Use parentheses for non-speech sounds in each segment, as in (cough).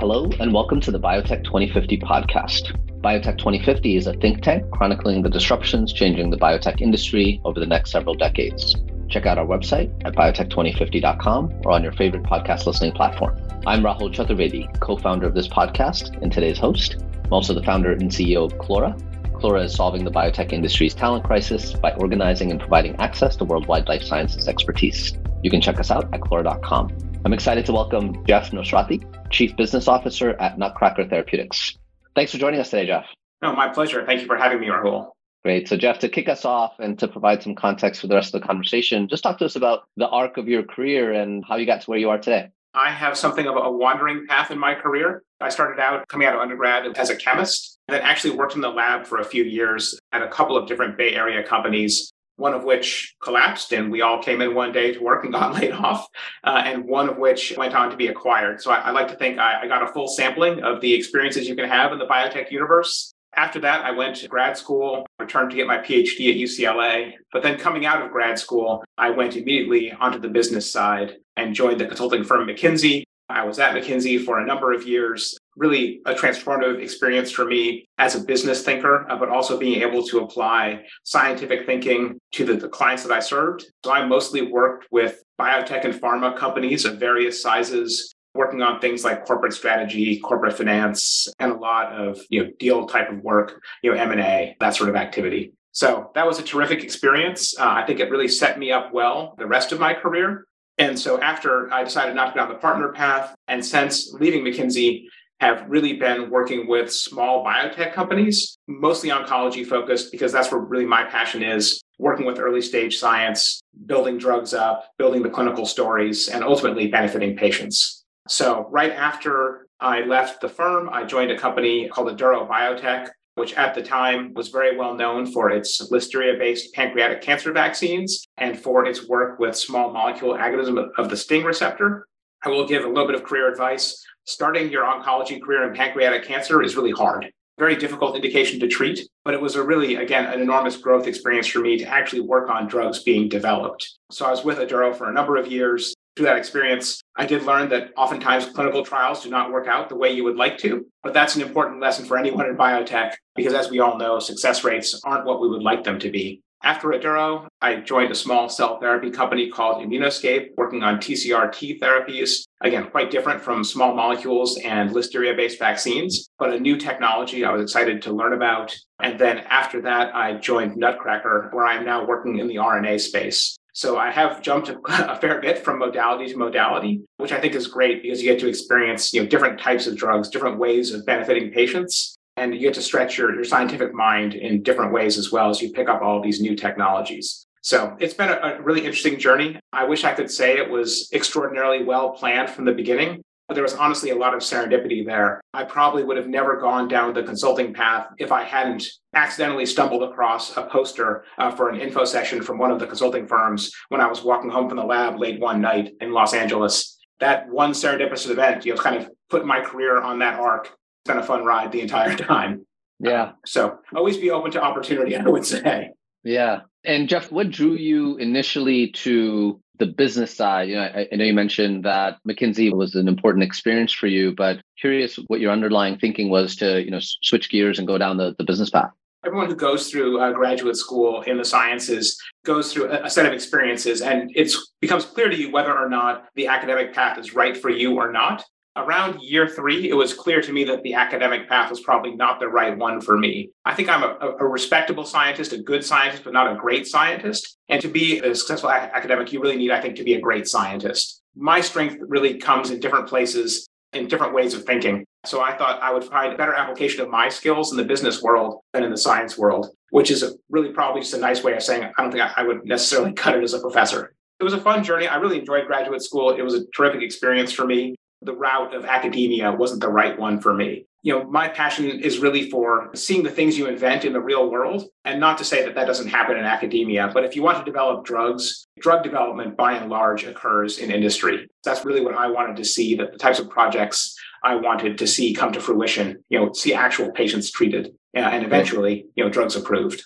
Hello, and welcome to the Biotech 2050 podcast. Biotech 2050 is a think tank chronicling the disruptions changing the biotech industry over the next several decades. Check out our website at biotech2050.com or on your favorite podcast listening platform. I'm Rahul Chaturvedi, co founder of this podcast and today's host. I'm also the founder and CEO of Clora. Clora is solving the biotech industry's talent crisis by organizing and providing access to worldwide life sciences expertise. You can check us out at clora.com. I'm excited to welcome Jeff Nosrati, Chief Business Officer at Nutcracker Therapeutics. Thanks for joining us today, Jeff. No, my pleasure. Thank you for having me, Rahul. Great. So, Jeff, to kick us off and to provide some context for the rest of the conversation, just talk to us about the arc of your career and how you got to where you are today. I have something of a wandering path in my career. I started out coming out of undergrad as a chemist, and then actually worked in the lab for a few years at a couple of different Bay Area companies one of which collapsed and we all came in one day to work and got (laughs) laid off, uh, and one of which went on to be acquired. So I, I like to think I, I, got a full sampling of the experiences you can have in the biotech universe. After that, I went to grad school, returned to get my PhD at UCLA. But then coming out of grad school, I went immediately onto the business side and joined the consulting firm McKinsey. I was at McKinsey for a number of years, really a transformative experience for me as a business thinker, uh, but also being able to apply scientific thinking to the, the, clients that I served. So I mostly worked with biotech and pharma companies of various sizes, working on things like corporate strategy, corporate finance, and a lot of you know deal type of work, you know M and A, that sort of activity. So that was a terrific experience. Uh, I think it really set me up well the rest of my career. And so after I decided not to go down the partner path, and since leaving McKinsey, have really been working with small biotech companies, mostly oncology focused, because that's where really my passion is working with early stage science, building drugs up, building the clinical stories, and ultimately benefiting patients. So, right after I left the firm, I joined a company called Aduro Biotech, which at the time was very well known for its listeria based pancreatic cancer vaccines and for its work with small molecule agonism of the STING receptor. I will give a little bit of career advice starting your oncology career in pancreatic cancer is really hard. Very difficult indication to treat, but it was a really, again, an enormous growth experience for me to actually work on drugs being developed. So I was with Aduro for a number of years. Through that experience, I did learn that oftentimes clinical trials do not work out the way you would like to, but that's an important lesson for anyone in biotech because, as we all know, success rates aren't what we would like them to be. After Aduro, I joined a small cell therapy company called Immunoscape, working on TCR T therapies. Again, quite different from small molecules and listeria based vaccines, but a new technology I was excited to learn about. And then after that, I joined Nutcracker, where I am now working in the RNA space. So I have jumped (laughs) a fair bit from modality to modality, which I think is great because you get to experience you know, different types of drugs, different ways of benefiting patients and you get to stretch your, your scientific mind in different ways as well as you pick up all these new technologies. So it's been a, a, really interesting journey. I wish I could say it was extraordinarily well planned from the beginning, but there was honestly a lot of serendipity there. I probably would have never gone down the consulting path if I hadn't accidentally stumbled across a poster uh, for an info session from one of the consulting firms when I was walking home from the lab late one night in Los Angeles. That one serendipitous event, you know, kind of put my career on that arc been a fun ride the entire (laughs) time. Yeah. So always be open to opportunity, I would say. Yeah. And Jeff, what drew you initially to the business side? You know, I, I, know you mentioned that McKinsey was an important experience for you, but curious what your underlying thinking was to, you know, switch gears and go down the, the business path. Everyone who goes through uh, graduate school in the sciences goes through a, a set of experiences, and it becomes clear to you whether or not the academic path is right for you or not around year three, it was clear to me that the academic path was probably not the right one for me. I think I'm a, a respectable scientist, a good scientist, but not a great scientist. And to be a successful academic, you really need, I think, to be a great scientist. My strength really comes in different places, in different ways of thinking. So I thought I would find a better application of my skills in the business world than in the science world, which is a, really probably just a nice way of saying I don't think I would necessarily (laughs) cut it as a professor. It was a fun journey. I really enjoyed graduate school. It was a terrific experience for me the route of academia wasn't the right one for me. You know, my passion is really for seeing the things you invent in the real world. And not to say that that doesn't happen in academia, but if you want to develop drugs, drug development by and large occurs in industry. That's really what I wanted to see that the types of projects I wanted to see come to fruition, you know, see actual patients treated uh, and eventually, you know, drugs approved.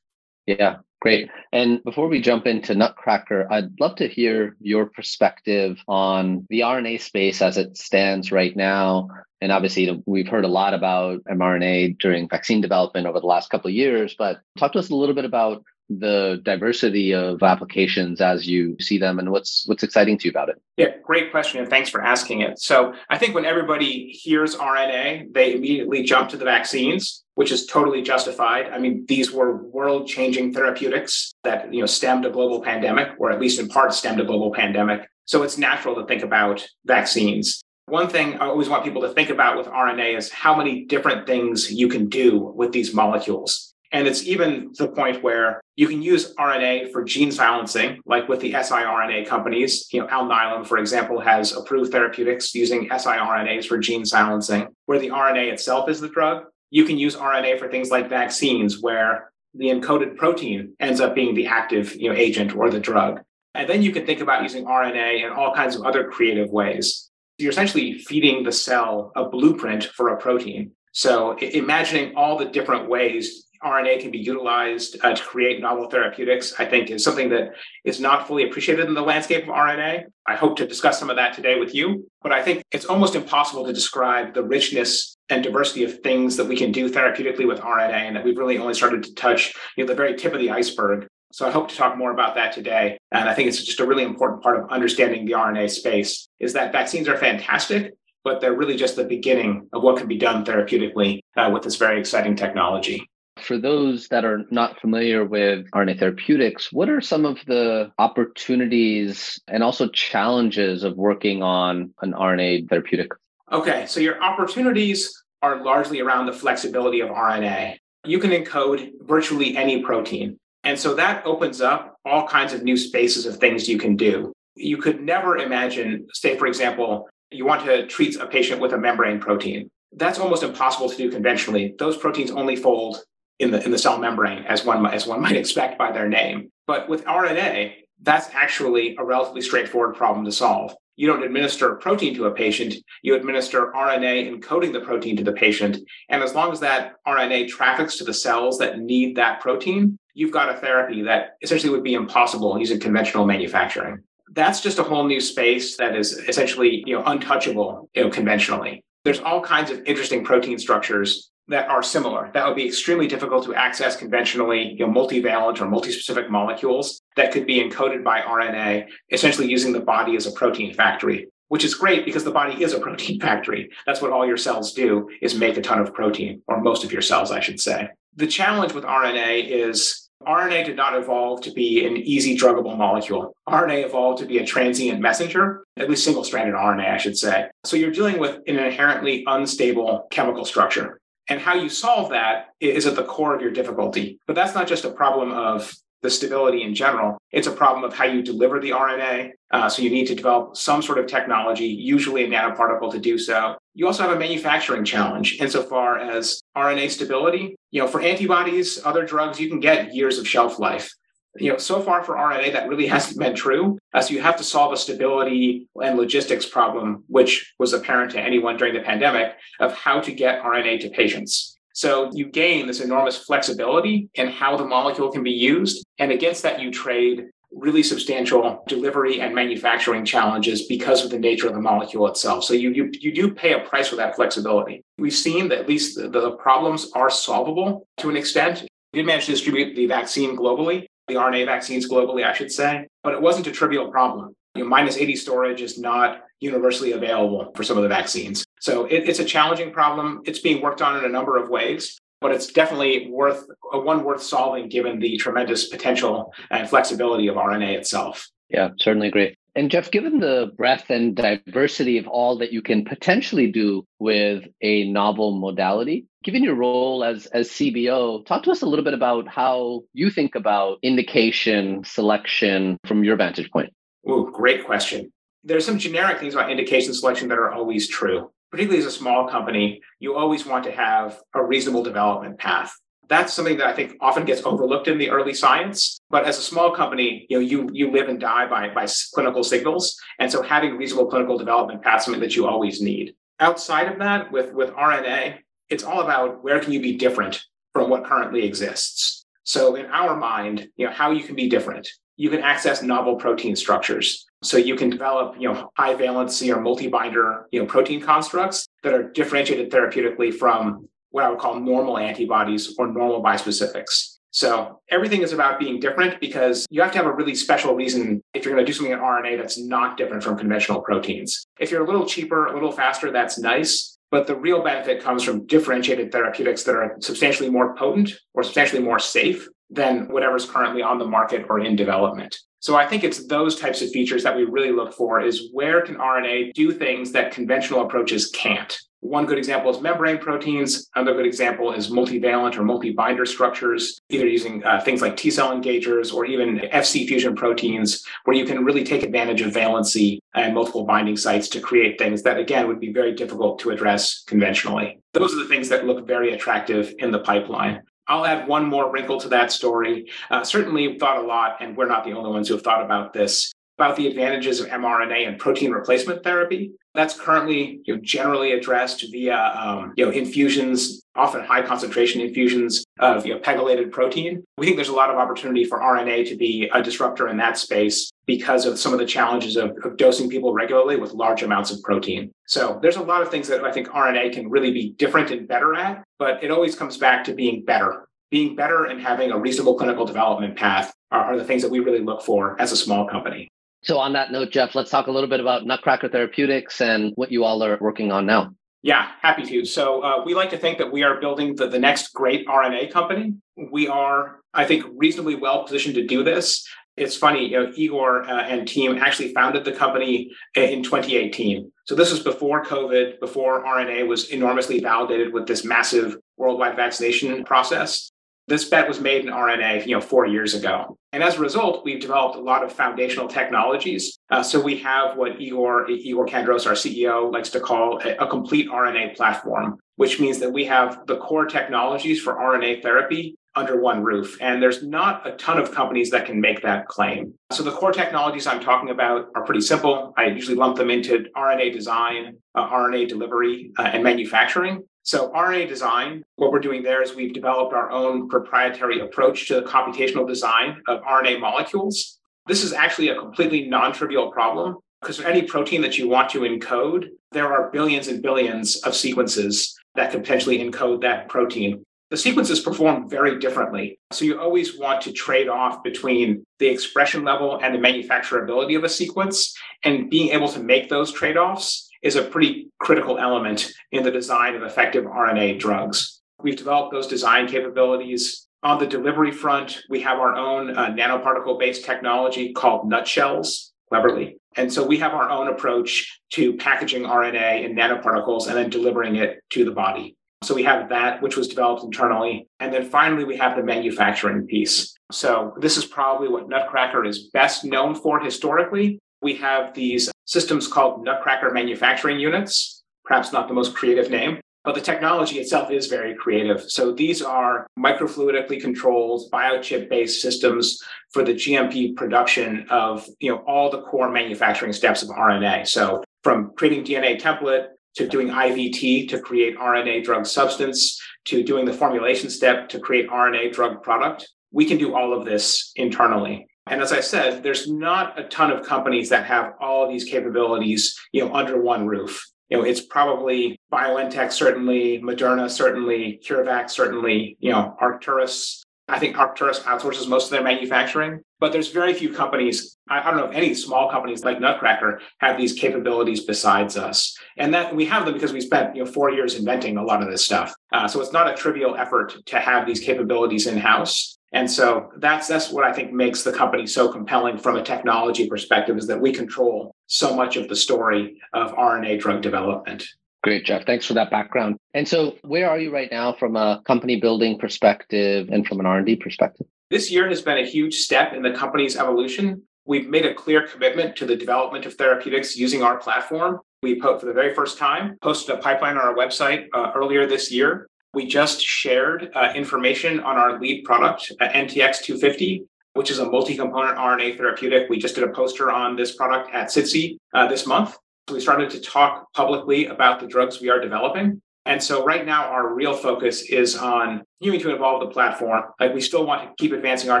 Yeah, Great. And before we jump into Nutcracker, I'd love to hear your perspective on the RNA space as it stands right now. And obviously, we've heard a lot about mRNA during vaccine development over the last couple of years, but talk to us a little bit about the diversity of applications as you see them and what's what's exciting to you about it? Yeah great question and thanks for asking it. So i think when everybody hears rna they immediately jump to the vaccines which is totally justified. I mean these were world changing therapeutics that you know stemmed a global pandemic or at least in part stemmed a global pandemic. So it's natural to think about vaccines. One thing I always want people to think about with RNA is how many different things you can do with these molecules. And it's even to the point where you can use RNA for gene silencing, like with the siRNA companies. You know, Alnylam, for example, has approved therapeutics using siRNAs for gene silencing, where the RNA itself is the drug. You can use RNA for things like vaccines, where the encoded protein ends up being the active you know, agent or the drug. And then you can think about using RNA in all kinds of other creative ways. You're essentially feeding the cell a blueprint for a protein. So imagining all the different ways RNA can be utilized uh, to create novel therapeutics, I think is something that is not fully appreciated in the landscape of RNA. I hope to discuss some of that today with you, but I think it's almost impossible to describe the richness and diversity of things that we can do therapeutically with RNA and that we've really only started to touch you know, the very tip of the iceberg. So I hope to talk more about that today. And I think it's just a really important part of understanding the RNA space is that vaccines are fantastic, but they're really just the beginning of what can be done therapeutically uh, with this very exciting technology. For those that are not familiar with RNA therapeutics, what are some of the opportunities and also challenges of working on an RNA therapeutic? Okay, so your opportunities are largely around the flexibility of RNA. You can encode virtually any protein. And so that opens up all kinds of new spaces of things you can do. You could never imagine, say, for example, you want to treat a patient with a membrane protein. That's almost impossible to do conventionally. Those proteins only fold in the in the cell membrane as one as one (laughs) might expect by their name. But with RNA, that's actually a relatively straightforward problem to solve. You don't administer protein to a patient, you administer RNA encoding the protein to the patient. And as long as that RNA traffics to the cells that need that protein, you've got a therapy that essentially would be impossible using conventional manufacturing. That's just a whole new space that is essentially you know, untouchable you know, conventionally. There's all kinds of interesting protein structures that are similar. That would be extremely difficult to access conventionally, you know, multivalent or multispecific molecules that could be encoded by RNA, essentially using the body as a protein factory, which is great because the body is a (laughs) protein factory. That's what all your cells do is make a ton of protein, or most of your cells, I should say. The challenge with RNA is RNA did not evolve to be an easy druggable molecule. RNA evolved to be a transient messenger, at least single stranded RNA, I should say. So you're dealing with an inherently unstable chemical structure. And how you solve that is at the core of your difficulty. But that's not just a problem of the stability in general. It's a problem of how you deliver the RNA. Uh, so you need to develop some sort of technology, usually a nanoparticle, to do so. You also have a manufacturing challenge insofar as RNA stability. You know, for antibodies, other drugs, you can get years of shelf life you know, so far for RNA, that really hasn't been true. Uh, so you have to solve a stability and logistics problem, which was apparent to anyone during the pandemic, of how to get RNA to patients. So you gain this enormous flexibility in how the molecule can be used. And against that, you trade really substantial delivery and manufacturing challenges because of the nature of the molecule itself. So you, you, you do pay a price for that flexibility. We've seen that at least the, the problems are solvable to an extent. We did manage to distribute the vaccine globally, the RNA vaccines globally, I should say, but it wasn't a trivial problem. You know, minus 80 storage is not universally available for some of the vaccines. So it, it's a challenging problem. It's being worked on in a number of ways, but it's definitely worth one worth solving given the tremendous potential and flexibility of RNA itself. Yeah, certainly agree. And Jeff, given the breadth and diversity of all that you can potentially do with a novel modality, given your role as, as CBO, talk to us a little bit about how you think about indication selection from your vantage point. Oh, great question. There's some generic things about indication selection that are always true. Particularly as a small company, you always want to have a reasonable development path that's something that I think often gets overlooked in the early science. But as a small company, you know, you you live and die by by clinical signals, and so having reasonable clinical development paths something that you always need. Outside of that, with with RNA, it's all about where can you be different from what currently exists. So in our mind, you know, how you can be different. you can access novel protein structures. So you can develop, you know, high valency or multi-binder, you know, protein constructs that are differentiated therapeutically from what I would call normal antibodies or normal bispecifics. So everything is about being different because you have to have a really special reason if you're going to do something in RNA that's not different from conventional proteins. If you're a little cheaper, a little faster, that's nice. But the real benefit comes from differentiated therapeutics that are substantially more potent or substantially more safe than whatever's currently on the market or in development. So I think it's those types of features that we really look for is where can RNA do things that conventional approaches can't? One good example is membrane proteins. Another good example is multivalent or multi-binder structures, either using uh, things like T cell engagers or even FC fusion proteins, where you can really take advantage of valency and multiple binding sites to create things that, again, would be very difficult to address conventionally. Those are the things that look very attractive in the pipeline. I'll add one more wrinkle to that story. Uh, certainly, thought a lot, and we're not the only ones who have thought about this, about the advantages of mRNA and protein replacement therapy. That's currently you know, generally addressed via um, you know, infusions, often high concentration infusions of you know, pegylated protein. We think there's a lot of opportunity for RNA to be a disruptor in that space because of some of the challenges of, of dosing people regularly with large amounts of protein. So there's a lot of things that I think RNA can really be different and better at, but it always comes back to being better. Being better and having a reasonable clinical development path are, are the things that we really look for as a small company. So, on that note, Jeff, let's talk a little bit about Nutcracker Therapeutics and what you all are working on now. Yeah, happy to. So, uh, we like to think that we are building the, the next great RNA company. We are, I think, reasonably well positioned to do this. It's funny, you know, Igor uh, and team actually founded the company in 2018. So this was before COVID, before RNA was enormously validated with this massive worldwide vaccination process. This bet was made in RNA, you know, four years ago. And as a result, we've developed a lot of foundational technologies. Uh, so we have what Igor, Igor Khandros, our CEO, likes to call a, a complete RNA platform, which means that we have the core technologies for RNA therapy under one roof. And there's not a ton of companies that can make that claim. So the core technologies I'm talking about are pretty simple. I usually lump them into RNA design, uh, RNA delivery, uh, and manufacturing. So, RNA design, what we're doing there is we've developed our own proprietary approach to the computational design of RNA molecules. This is actually a completely non trivial problem because for any protein that you want to encode, there are billions and billions of sequences that could potentially encode that protein. The sequences perform very differently. So you always want to trade off between the expression level and the manufacturability of a sequence and being able to make those trade offs is a pretty critical element in the design of effective RNA drugs. We've developed those design capabilities. On the delivery front, we have our own uh, nanoparticle based technology called nutshells, cleverly. And so we have our own approach to packaging RNA in nanoparticles and then delivering it to the body. So we have that, which was developed internally. And then finally, we have the manufacturing piece. So this is probably what Nutcracker is best known for historically. We have these systems called Nutcracker manufacturing units, perhaps not the most creative name, but the technology itself is very creative. So these are microfluidically controlled biochip based systems for the GMP production of you know all the core manufacturing steps of RNA. So from creating DNA template to doing IVT to create RNA drug substance to doing the formulation step to create RNA drug product, we can do all of this internally. And as I said, there's not a ton of companies that have all of these capabilities, you know, under one roof. You know, it's probably BioNTech, certainly, Moderna, certainly, CureVac, certainly, you know, Arcturus. I think Arcturus outsources most of their manufacturing, but there's very few companies. I, don't know if any small companies like Nutcracker have these capabilities besides us, and that we have them because we spent you know four years inventing a lot of this stuff. Uh, so it's not a trivial effort to have these capabilities in house. And so that's that's what I think makes the company so compelling from a technology perspective is that we control so much of the story of RNA drug development. Great, Jeff. Thanks for that background. And so, where are you right now from a company building perspective and from an R&D perspective? This year has been a huge step in the company's evolution. We've made a clear commitment to the development of therapeutics using our platform. We, for the very first time, posted a pipeline on our website uh, earlier this year we just shared uh, information on our lead product, uh, NTX 250, which is a multi component RNA therapeutic. We just did a poster on this product at SITC uh, this month. We started to talk publicly about the drugs we are developing. And so right now, our real focus is on continuing to evolve the platform. Like we still want to keep advancing our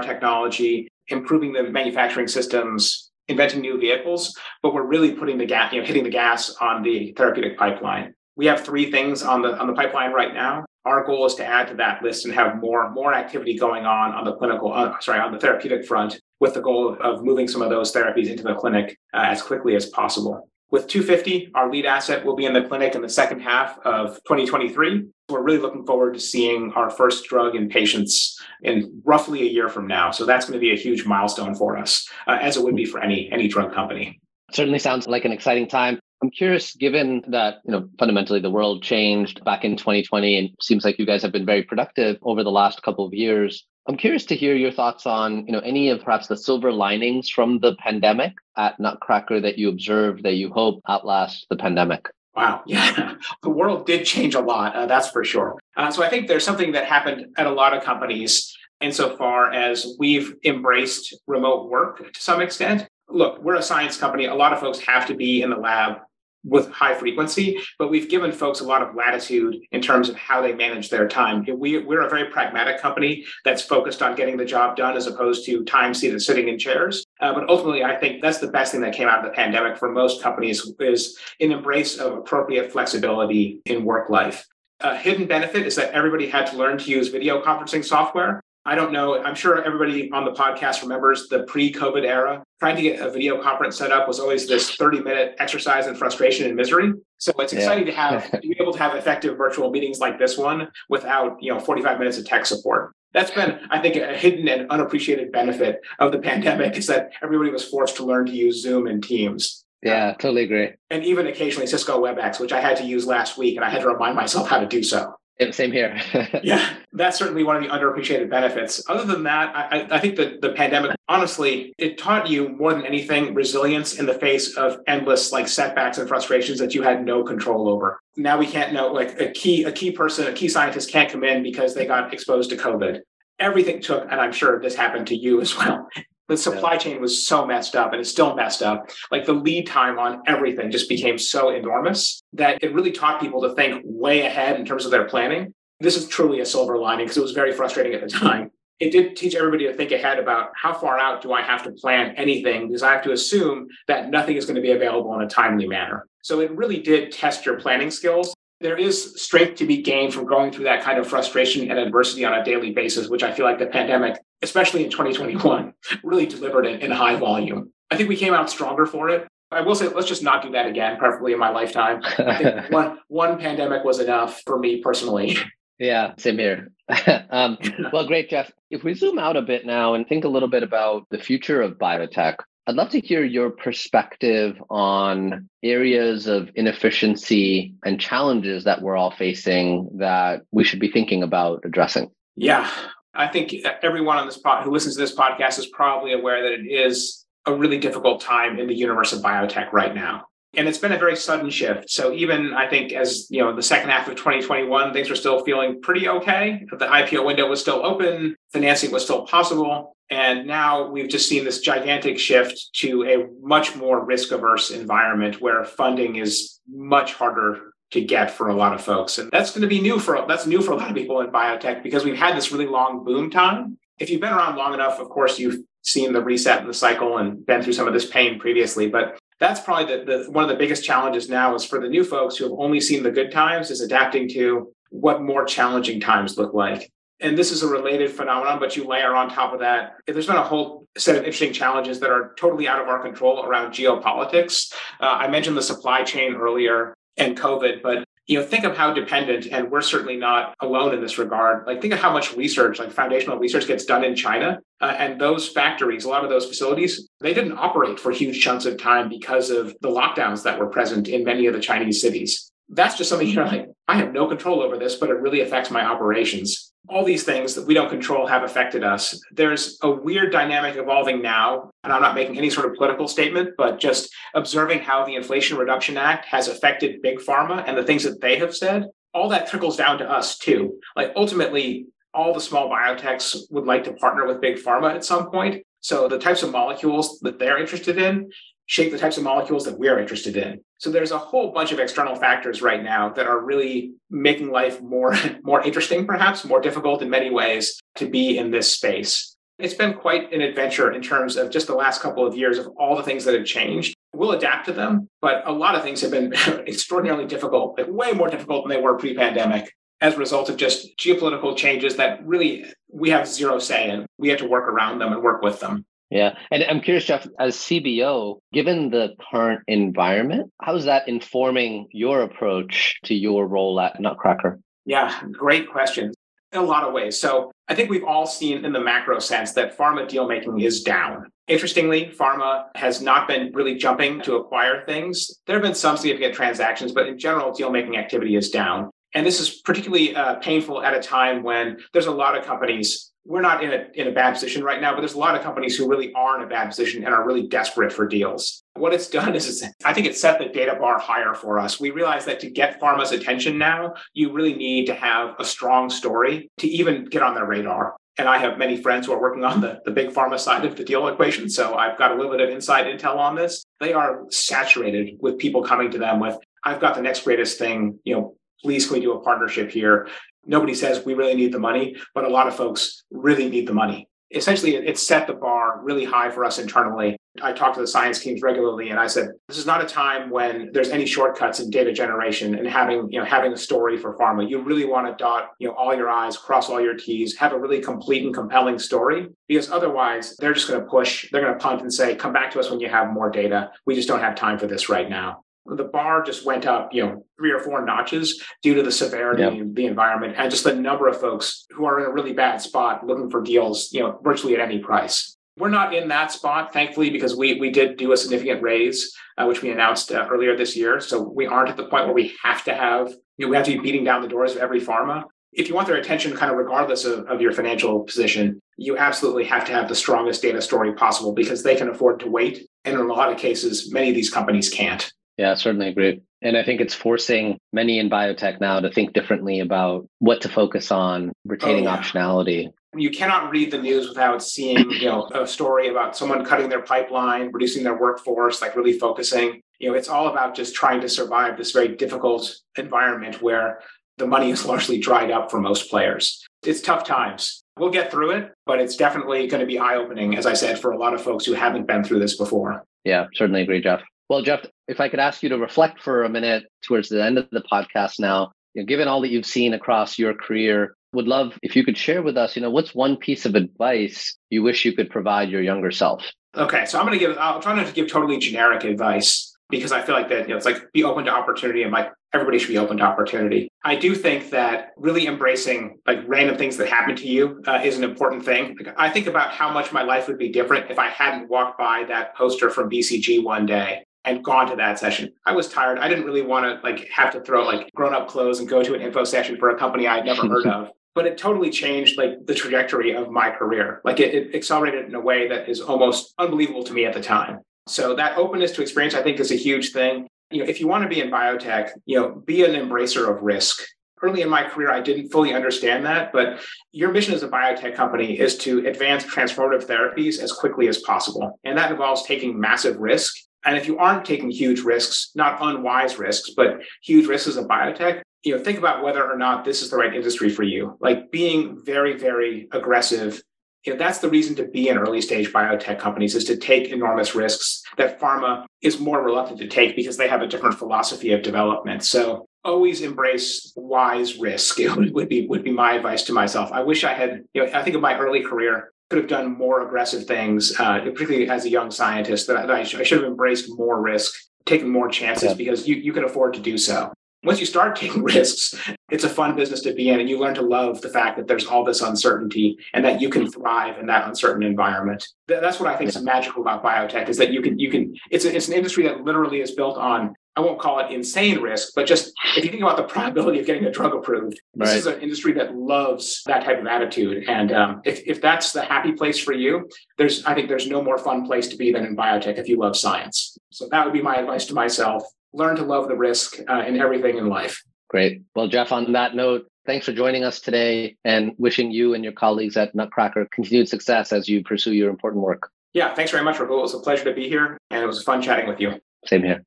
technology improving the manufacturing systems, inventing new vehicles, but we're really putting the gas, you know, hitting the gas on the therapeutic pipeline. We have three things on the on the pipeline right now. Our goal is to add to that list and have more more activity going on on the clinical, uh, sorry, on the therapeutic front, with the goal of moving some of those therapies into the clinic uh, as quickly as possible. With 250, our lead asset will be in the clinic in the second half of 2023. We're really looking forward to seeing our first drug in patients in roughly a year from now. So that's going to be a huge milestone for us, uh, as it would be for any any drug company. Certainly sounds like an exciting time. I'm curious, given that you know fundamentally the world changed back in 2020, and seems like you guys have been very productive over the last couple of years. I'm curious to hear your thoughts on, you know, any of perhaps the silver linings from the pandemic at Nutcracker that you observed that you hope outlast the pandemic. Wow. (laughs) Yeah. The world did change a lot. Uh, that's for sure. Uh, so I think there's something that happened at a lot of companies insofar as we've embraced remote work to some extent. Look, we're a science company. A lot of folks have to be in the lab with high frequency, but we've given folks a lot of latitude in terms of how they manage their time. We, we're a very pragmatic company that's focused on getting the job done as opposed to time seated sitting in chairs. Uh, but ultimately, I think that's the best thing that came out of the pandemic for most companies is an embrace of appropriate flexibility in work life. A hidden benefit is that everybody had to learn to use video conferencing software. I don't know. I'm sure everybody on the podcast remembers the pre COVID era. Trying to get a video conference set up was always this 30 minute exercise in frustration and misery. So it's exciting yeah. to have (laughs) to be able to have effective virtual meetings like this one without, you know, 45 minutes of tech support. That's been, I think, a hidden and unappreciated benefit of the pandemic is that everybody was forced to learn to use Zoom and Teams. Yeah, totally agree. And even occasionally Cisco WebEx, which I had to use last week, and I had to remind myself how to do so. Same here. (laughs) yeah, that's certainly one of the underappreciated benefits. Other than that, I, I think that the pandemic, honestly, it taught you more than anything resilience in the face of endless like setbacks and frustrations that you had no control over. Now we can't know like a key a key person, a key scientist can't come in because they got exposed to COVID. Everything took, and I'm sure this happened to you as well the supply yeah. chain was so messed up and it's still messed up. Like the lead time on everything just became so enormous that it really taught people to think way ahead in terms of their planning. This is truly a silver lining because it was very frustrating at the time. It did teach everybody to think ahead about how far out do I have to plan anything because I have to assume that nothing is going to be available in a timely manner. So it really did test your planning skills there is strength to be gained from going through that kind of frustration and adversity on a daily basis, which I feel like the pandemic, especially in 2021, (laughs) really delivered in, in high volume. I think we came out stronger for it. I will say, let's just not do that again, preferably in my lifetime. (laughs) one, one pandemic was enough for me personally. Yeah, same here. (laughs) um, well, great, Jeff. If we zoom out a bit now and think a little bit about the future of biotech, I'd love to hear your perspective on areas of inefficiency and challenges that we're all facing that we should be thinking about addressing. Yeah, I think everyone on this pod who listens to this podcast is probably aware that it is a really difficult time in the universe of biotech right now. And it's been a very sudden shift. So even I think as you know, the second half of 2021, things were still feeling pretty okay. The IPO window was still open, financing was still possible. And now we've just seen this gigantic shift to a much more risk averse environment where funding is much harder to get for a lot of folks. And that's going to be new for that's new for a lot of people in biotech because we've had this really long boom time. If you've been around long enough, of course, you've seen the reset in the cycle and been through some of this pain previously. But that's probably the, the one of the biggest challenges now is for the new folks who have only seen the good times is adapting to what more challenging times look like and this is a related phenomenon, but you layer on top of that, there's been a whole set of interesting challenges that are totally out of our control around geopolitics. Uh, I mentioned the supply chain earlier and COVID, but you know, think of how dependent, and we're certainly not alone in this regard. Like, think of how much research, like foundational research, gets done in China, uh, and those factories, a lot of those facilities, they didn't operate for huge chunks of time because of the lockdowns that were present in many of the Chinese cities. That's just something (laughs) you're like, I have no control over this, but it really affects my operations all these things that we don't control have affected us. There's a weird dynamic evolving now, and I'm not making any sort of political statement, but just observing how the Inflation Reduction Act has affected big pharma and the things that they have said. All that trickles down to us too. Like ultimately, all the small biotechs would like to partner with big pharma at some point. So the types of molecules that they're interested in shape the types of molecules that we're interested in. So there's a whole bunch of external factors right now that are really making life more (laughs) more interesting perhaps, more difficult in many ways to be in this space. It's been quite an adventure in terms of just the last couple of years of all the things that have changed. We'll adapt to them, but a lot of things have been (laughs) extraordinarily difficult, like way more difficult than they were pre pandemic as a result of just geopolitical changes that really we have zero say in. We have to work around them and work with them. Yeah. And I'm curious, Jeff, as CBO, given the current environment, how is that informing your approach to your role at Nutcracker? Yeah, great question. In a lot of ways. So I think we've all seen in the macro sense that pharma deal making is down. Interestingly, pharma has not been really jumping to acquire things. There have been some significant transactions, but in general, deal making activity is down. And this is particularly uh, painful at a time when there's a lot of companies we're not in a, in a bad position right now, but there's a lot of companies who really are in a bad position and are really desperate for deals. What it's done is, it's, I think it's set the data bar higher for us. We realize that to get pharma's attention now, you really need to have a strong story to even get on their radar. And I have many friends who are working on the, the big pharma side of the deal equation. So I've got a little bit of inside intel on this. They are saturated with people coming to them with, I've got the next greatest thing, you know, please can we do a partnership here? Nobody says we really need the money, but a lot of folks really need the money. Essentially, it set the bar really high for us internally. I talk to the science teams regularly, and I said, "This is not a time when there's any shortcuts in data generation and having, you know, having a story for pharma. You really want to dot, you know, all your I's, cross all your T's, have a really complete and compelling story, because otherwise, they're just going to push. They're going to punt and say, "Come back to us when you have more data. We just don't have time for this right now." The bar just went up, you know, three or four notches due to the severity yep. of the environment and just the number of folks who are in a really bad spot looking for deals, you know, virtually at any price. We're not in that spot, thankfully, because we we did do a significant raise, uh, which we announced uh, earlier this year. So we aren't at the point where we have to have, you know, we have to be beating down the doors of every pharma. If you want their attention, kind of regardless of, of your financial position, you absolutely have to have the strongest data story possible because they can afford to wait. And in a lot of cases, many of these companies can't. Yeah, certainly agree. And I think it's forcing many in biotech now to think differently about what to focus on, retaining oh, yeah. optionality. You cannot read the news without seeing, you know, a story about someone cutting their pipeline, reducing their workforce, like really focusing. You know, it's all about just trying to survive this very difficult environment where the money is (laughs) largely dried up for most players. It's tough times. We'll get through it, but it's definitely going to be eye opening, as I said, for a lot of folks who haven't been through this before. Yeah, certainly agree, Jeff. Well, Jeff, if I could ask you to reflect for a minute towards the end of the podcast now, you know, given all that you've seen across your career, would love if you could share with us, you know, what's one piece of advice you wish you could provide your younger self? Okay, so I'm going to give, I'll try not to give totally generic advice because I feel like that, you know, it's like be open to opportunity and like everybody should be open to opportunity. I do think that really embracing like random things that happen to you uh, is an important thing. Like, I think about how much my life would be different if I hadn't walked by that poster from BCG one day and gone to that session. I was tired. I didn't really want to like have to throw like grown up clothes and go to an info session for a company I'd never heard (laughs) of. But it totally changed like the trajectory of my career. Like it, it accelerated in a way that is almost unbelievable to me at the time. So that openness to experience, I think, is a huge thing. You know, if you want to be in biotech, you know, be an embracer of risk. Early in my career, I didn't fully understand that, but your mission as a biotech company is to advance transformative therapies as quickly as possible. And that involves taking massive risk and if you aren't taking huge risks, not unwise risks, but huge risks as a biotech, you know, think about whether or not this is the right industry for you. Like being very, very aggressive. You know, that's the reason to be in early stage biotech companies is to take enormous risks that pharma is more reluctant to take because they have a different philosophy of development. So always embrace wise risk it (laughs) would be would be my advice to myself. I wish I had, you know, I think of my early career, could have done more aggressive things, uh, particularly as a young scientist, that I, that I, sh- I, should have embraced more risk, taken more chances yeah. because you, you can afford to do so. Once you start (laughs) taking risks, it's a fun business to be in, and you learn to love the fact that there's all this uncertainty and that you can thrive in that uncertain environment. Th- that's what I think yeah. is magical about biotech is that you can you can it's a, it's an industry that literally is built on I won't call it insane risk, but just if you think about the (laughs) probability of getting a drug approved, this is an industry that loves that type of attitude. And um, if, if that's the happy place for you, there's I think there's no more fun place to be than in biotech if you love science. So that would be my advice to myself: learn to love the risk uh, in everything in life. Great. Well, Jeff, on that note, thanks for joining us today and wishing you and your colleagues at Nutcracker continued success as you pursue your important work. Yeah, thanks very much, Rahul. It was a pleasure to be here, and it was fun chatting with you. Same here.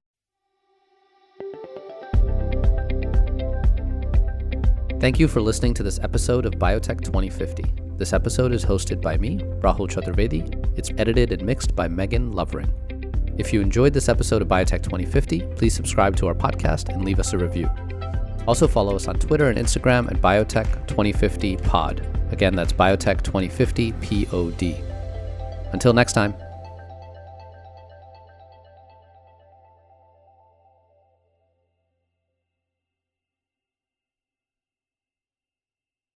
Thank you for listening to this episode of Biotech 2050. This episode is hosted by me, Rahul Chaturvedi. It's edited and mixed by Megan Lovering. If you enjoyed this episode of Biotech 2050, please subscribe to our podcast and leave us a review. Also, follow us on Twitter and Instagram at Biotech2050Pod. Again, that's Biotech2050 POD. Until next time.